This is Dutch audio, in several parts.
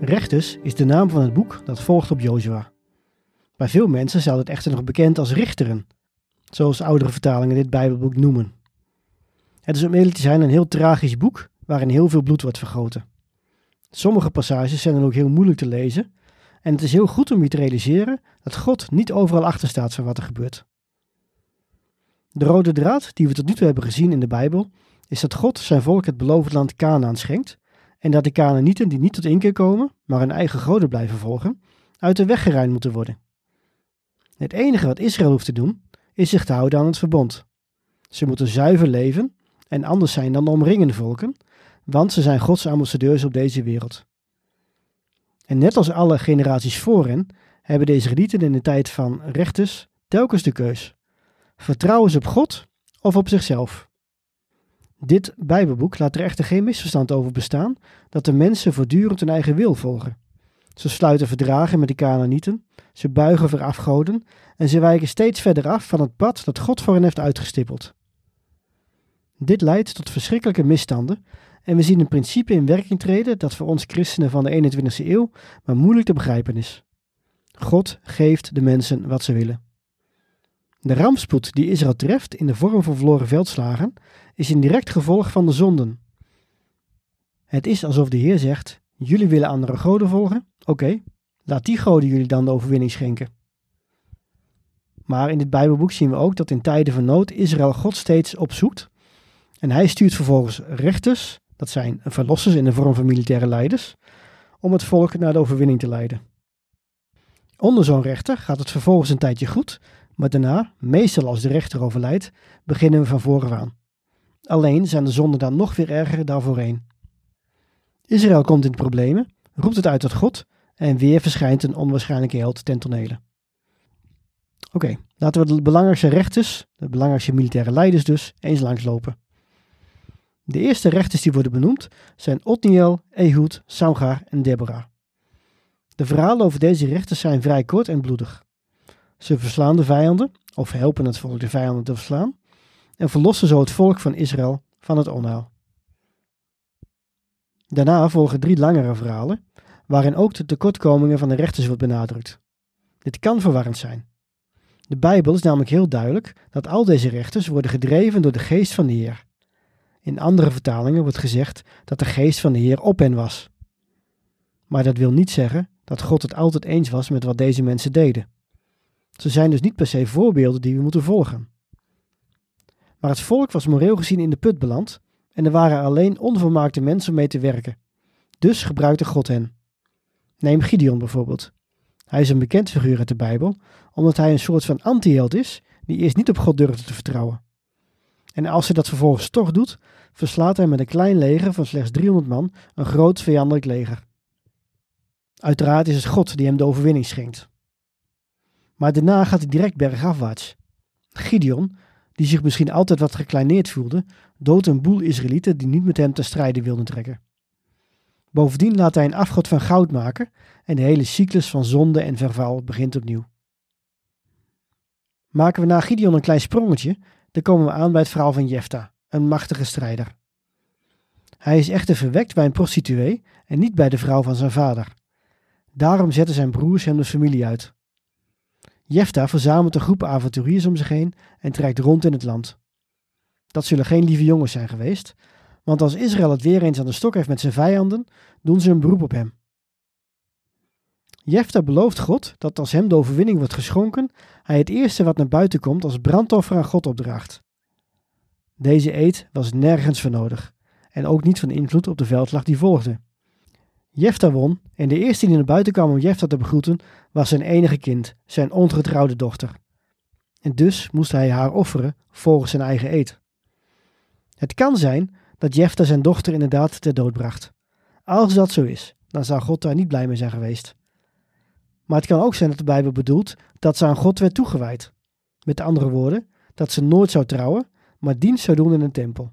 Rechtes is de naam van het boek dat volgt op Jozua. Bij veel mensen staat het echter nog bekend als Richteren, zoals oudere vertalingen dit Bijbelboek noemen. Het is om eerlijk te zijn een heel tragisch boek waarin heel veel bloed wordt vergoten. Sommige passages zijn dan ook heel moeilijk te lezen en het is heel goed om je te realiseren dat God niet overal achter staat van wat er gebeurt. De rode draad die we tot nu toe hebben gezien in de Bijbel is dat God zijn volk het beloofd land Canaan schenkt en dat de Canaanieten die niet tot inkeer komen, maar hun eigen goden blijven volgen, uit de weg geruimd moeten worden. Het enige wat Israël hoeft te doen, is zich te houden aan het verbond. Ze moeten zuiver leven en anders zijn dan de omringende volken, want ze zijn Gods ambassadeurs op deze wereld. En net als alle generaties voor hen, hebben de Israëlieten in de tijd van rechters telkens de keus. Vertrouwen ze op God of op zichzelf? Dit Bijbelboek laat er echter geen misverstand over bestaan dat de mensen voortdurend hun eigen wil volgen. Ze sluiten verdragen met de Canaanieten, ze buigen voor afgoden en ze wijken steeds verder af van het pad dat God voor hen heeft uitgestippeld. Dit leidt tot verschrikkelijke misstanden en we zien een principe in werking treden dat voor ons christenen van de 21e eeuw maar moeilijk te begrijpen is. God geeft de mensen wat ze willen. De rampspoed die Israël treft in de vorm van verloren veldslagen is een direct gevolg van de zonden. Het is alsof de Heer zegt: Jullie willen andere goden volgen? Oké, laat die goden jullie dan de overwinning schenken. Maar in dit Bijbelboek zien we ook dat in tijden van nood Israël God steeds opzoekt. En hij stuurt vervolgens rechters, dat zijn verlossers in de vorm van militaire leiders, om het volk naar de overwinning te leiden. Onder zo'n rechter gaat het vervolgens een tijdje goed, maar daarna, meestal als de rechter overlijdt, beginnen we van voren aan. Alleen zijn de zonden dan nog weer erger dan voorheen. Israël komt in problemen, roept het uit tot God en weer verschijnt een onwaarschijnlijke held ten tonele. Oké, laten we de belangrijkste rechters, de belangrijkste militaire leiders dus, eens langslopen. De eerste rechters die worden benoemd zijn Otniel, Ehud, Samgar en Deborah. De verhalen over deze rechters zijn vrij kort en bloedig. Ze verslaan de vijanden, of helpen het volk de vijanden te verslaan, en verlossen zo het volk van Israël van het onheil. Daarna volgen drie langere verhalen, waarin ook de tekortkomingen van de rechters wordt benadrukt. Dit kan verwarrend zijn. De Bijbel is namelijk heel duidelijk dat al deze rechters worden gedreven door de geest van de Heer. In andere vertalingen wordt gezegd dat de geest van de Heer op hen was. Maar dat wil niet zeggen dat God het altijd eens was met wat deze mensen deden. Ze zijn dus niet per se voorbeelden die we moeten volgen. Maar het volk was moreel gezien in de put beland en er waren alleen onvermaakte mensen mee te werken. Dus gebruikte God hen. Neem Gideon bijvoorbeeld. Hij is een bekend figuur uit de Bijbel, omdat hij een soort van antiheld is die eerst niet op God durfde te vertrouwen. En als hij dat vervolgens toch doet, verslaat hij met een klein leger van slechts 300 man een groot vijandelijk leger. Uiteraard is het God die hem de overwinning schenkt. Maar daarna gaat hij direct bergafwaarts. Gideon, die zich misschien altijd wat gekleineerd voelde, doodt een boel Israëlieten die niet met hem te strijden wilden trekken. Bovendien laat hij een afgod van goud maken en de hele cyclus van zonde en verval begint opnieuw. Maken we na Gideon een klein sprongetje, dan komen we aan bij het verhaal van Jefta, een machtige strijder. Hij is echter verwekt bij een prostituee en niet bij de vrouw van zijn vader. Daarom zetten zijn broers hem de familie uit. Jefta verzamelt een groep avonturiers om zich heen en trekt rond in het land. Dat zullen geen lieve jongens zijn geweest, want als Israël het weer eens aan de stok heeft met zijn vijanden, doen ze een beroep op hem. Jefta belooft God dat als hem de overwinning wordt geschonken, hij het eerste wat naar buiten komt als brandoffer aan God opdraagt. Deze eed was nergens voor nodig en ook niet van invloed op de veldslag die volgde. Jefta won en de eerste die naar buiten kwam om Jefta te begroeten was zijn enige kind, zijn ongetrouwde dochter. En dus moest hij haar offeren volgens zijn eigen eed. Het kan zijn dat Jefta zijn dochter inderdaad ter dood bracht. Als dat zo is, dan zou God daar niet blij mee zijn geweest. Maar het kan ook zijn dat de Bijbel bedoelt dat ze aan God werd toegewijd. Met andere woorden, dat ze nooit zou trouwen, maar dienst zou doen in een tempel.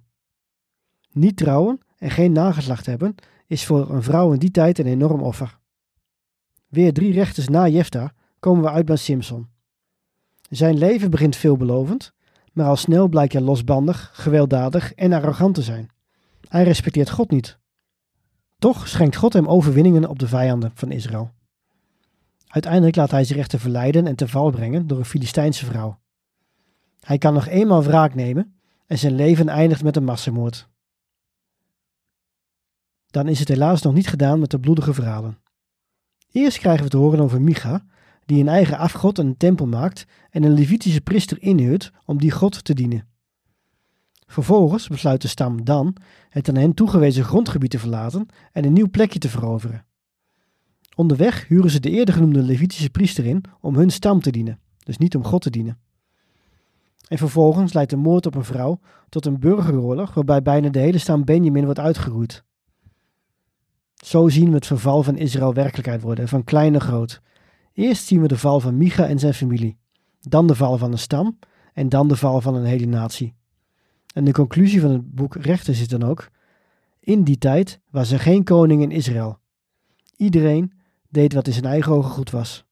Niet trouwen en geen nageslacht hebben is voor een vrouw in die tijd een enorm offer. Weer drie rechters na Jefta komen we uit bij Simson. Zijn leven begint veelbelovend, maar al snel blijkt hij losbandig, gewelddadig en arrogant te zijn. Hij respecteert God niet. Toch schenkt God hem overwinningen op de vijanden van Israël. Uiteindelijk laat hij zich echter verleiden en te val brengen door een Filistijnse vrouw. Hij kan nog eenmaal wraak nemen en zijn leven eindigt met een massamoord. Dan is het helaas nog niet gedaan met de bloedige verhalen. Eerst krijgen we te horen over Micha, die een eigen afgod en een tempel maakt en een Levitische priester inhuurt om die god te dienen. Vervolgens besluit de stam dan het aan hen toegewezen grondgebied te verlaten en een nieuw plekje te veroveren. Onderweg huren ze de eerder genoemde Levitische priester in om hun stam te dienen, dus niet om God te dienen. En vervolgens leidt de moord op een vrouw tot een burgeroorlog waarbij bijna de hele stam Benjamin wordt uitgeroeid. Zo zien we het verval van Israël werkelijkheid worden, van klein naar groot. Eerst zien we de val van Micha en zijn familie, dan de val van een stam en dan de val van een hele natie. En de conclusie van het boek Rechters is dan ook: In die tijd was er geen koning in Israël. Iedereen deed wat in zijn eigen ogen goed was.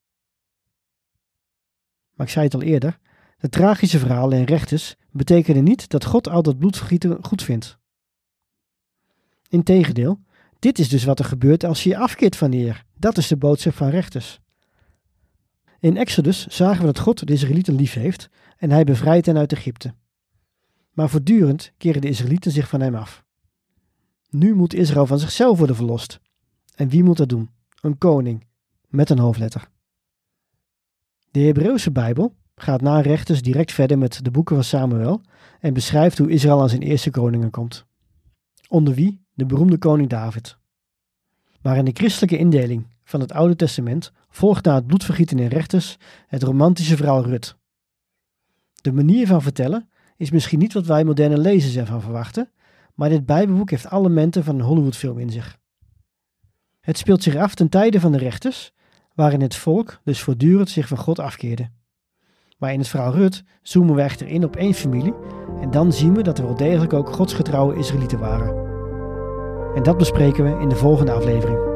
Maar ik zei het al eerder: de tragische verhalen en rechters betekenen niet dat God al dat bloedvergieten goed vindt. Integendeel, dit is dus wat er gebeurt als je je afkeert van de Heer. Dat is de boodschap van rechters. In Exodus zagen we dat God de Israëlieten lief heeft en hij bevrijdt hen uit Egypte. Maar voortdurend keren de Israëlieten zich van hem af. Nu moet Israël van zichzelf worden verlost. En wie moet dat doen? Een koning, met een hoofdletter. De Hebreeuwse Bijbel gaat na rechters direct verder met de boeken van Samuel en beschrijft hoe Israël aan zijn eerste koningen komt. Onder wie de beroemde koning David. Maar in de christelijke indeling van het Oude Testament volgt na het bloedvergieten in rechters het romantische verhaal Rut. De manier van vertellen is misschien niet wat wij moderne lezers ervan verwachten, maar dit Bijbelboek heeft elementen van een Hollywoodfilm in zich. Het speelt zich af ten tijde van de rechters, waarin het volk dus voortdurend zich van God afkeerde. Maar in het verhaal Rut zoomen we echter in op één familie en dan zien we dat er wel degelijk ook godsgetrouwe Israëlieten waren. En dat bespreken we in de volgende aflevering.